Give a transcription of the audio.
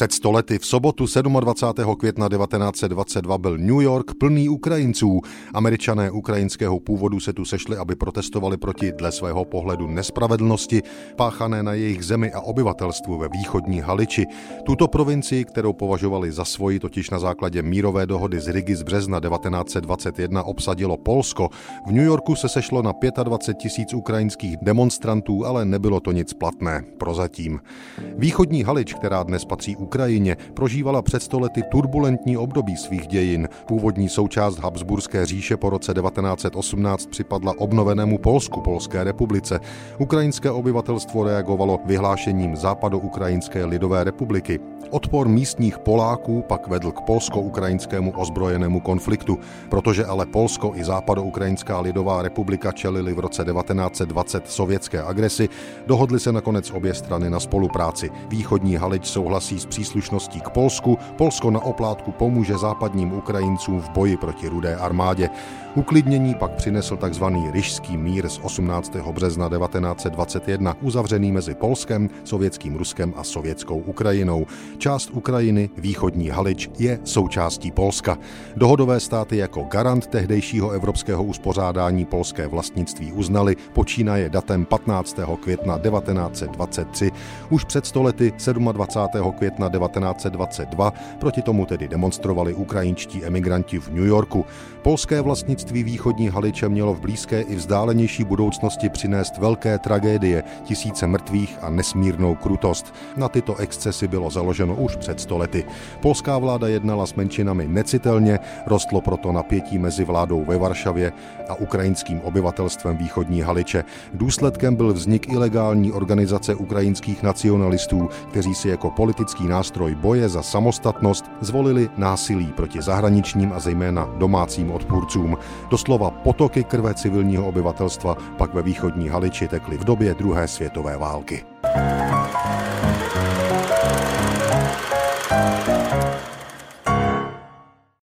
Před stolety v sobotu 27. května 1922 byl New York plný Ukrajinců. Američané ukrajinského původu se tu sešli, aby protestovali proti dle svého pohledu nespravedlnosti páchané na jejich zemi a obyvatelstvu ve východní Haliči. Tuto provincii, kterou považovali za svoji, totiž na základě mírové dohody z Rigi z března 1921 obsadilo Polsko. V New Yorku se sešlo na 25 tisíc ukrajinských demonstrantů, ale nebylo to nic platné. Prozatím. Východní Halič, která dnes patří Ukrajině prožívala před stolety turbulentní období svých dějin. Původní součást Habsburské říše po roce 1918 připadla obnovenému Polsku, Polské republice. Ukrajinské obyvatelstvo reagovalo vyhlášením Západo-Ukrajinské lidové republiky. Odpor místních Poláků pak vedl k polsko-ukrajinskému ozbrojenému konfliktu. Protože ale Polsko i Západo-Ukrajinská lidová republika čelili v roce 1920 sovětské agresi, dohodly se nakonec obě strany na spolupráci. Východní Halič souhlasí s příslušností k Polsku, Polsko na oplátku pomůže západním Ukrajincům v boji proti rudé armádě. Uklidnění pak přinesl tzv. Ryšský mír z 18. března 1921, uzavřený mezi Polskem, sovětským Ruskem a sovětskou Ukrajinou. Část Ukrajiny, východní Halič, je součástí Polska. Dohodové státy jako garant tehdejšího evropského uspořádání polské vlastnictví uznali počínaje datem 15. května 1923. Už před stolety 27. května 1922 proti tomu tedy demonstrovali ukrajinští emigranti v New Yorku. Polské vlastnictví východní Haliče mělo v blízké i vzdálenější budoucnosti přinést velké tragédie, tisíce mrtvých a nesmírnou krutost. Na tyto excesy bylo založeno už před stolety. Polská vláda jednala s menšinami necitelně, rostlo proto napětí mezi vládou ve Varšavě a ukrajinským obyvatelstvem východní Haliče. Důsledkem byl vznik ilegální organizace ukrajinských nacionalistů, kteří si jako politický nástroj boje za samostatnost zvolili násilí proti zahraničním a zejména domácím odpůrcům. Doslova potoky krve civilního obyvatelstva pak ve východní Haliči tekly v době druhé světové války.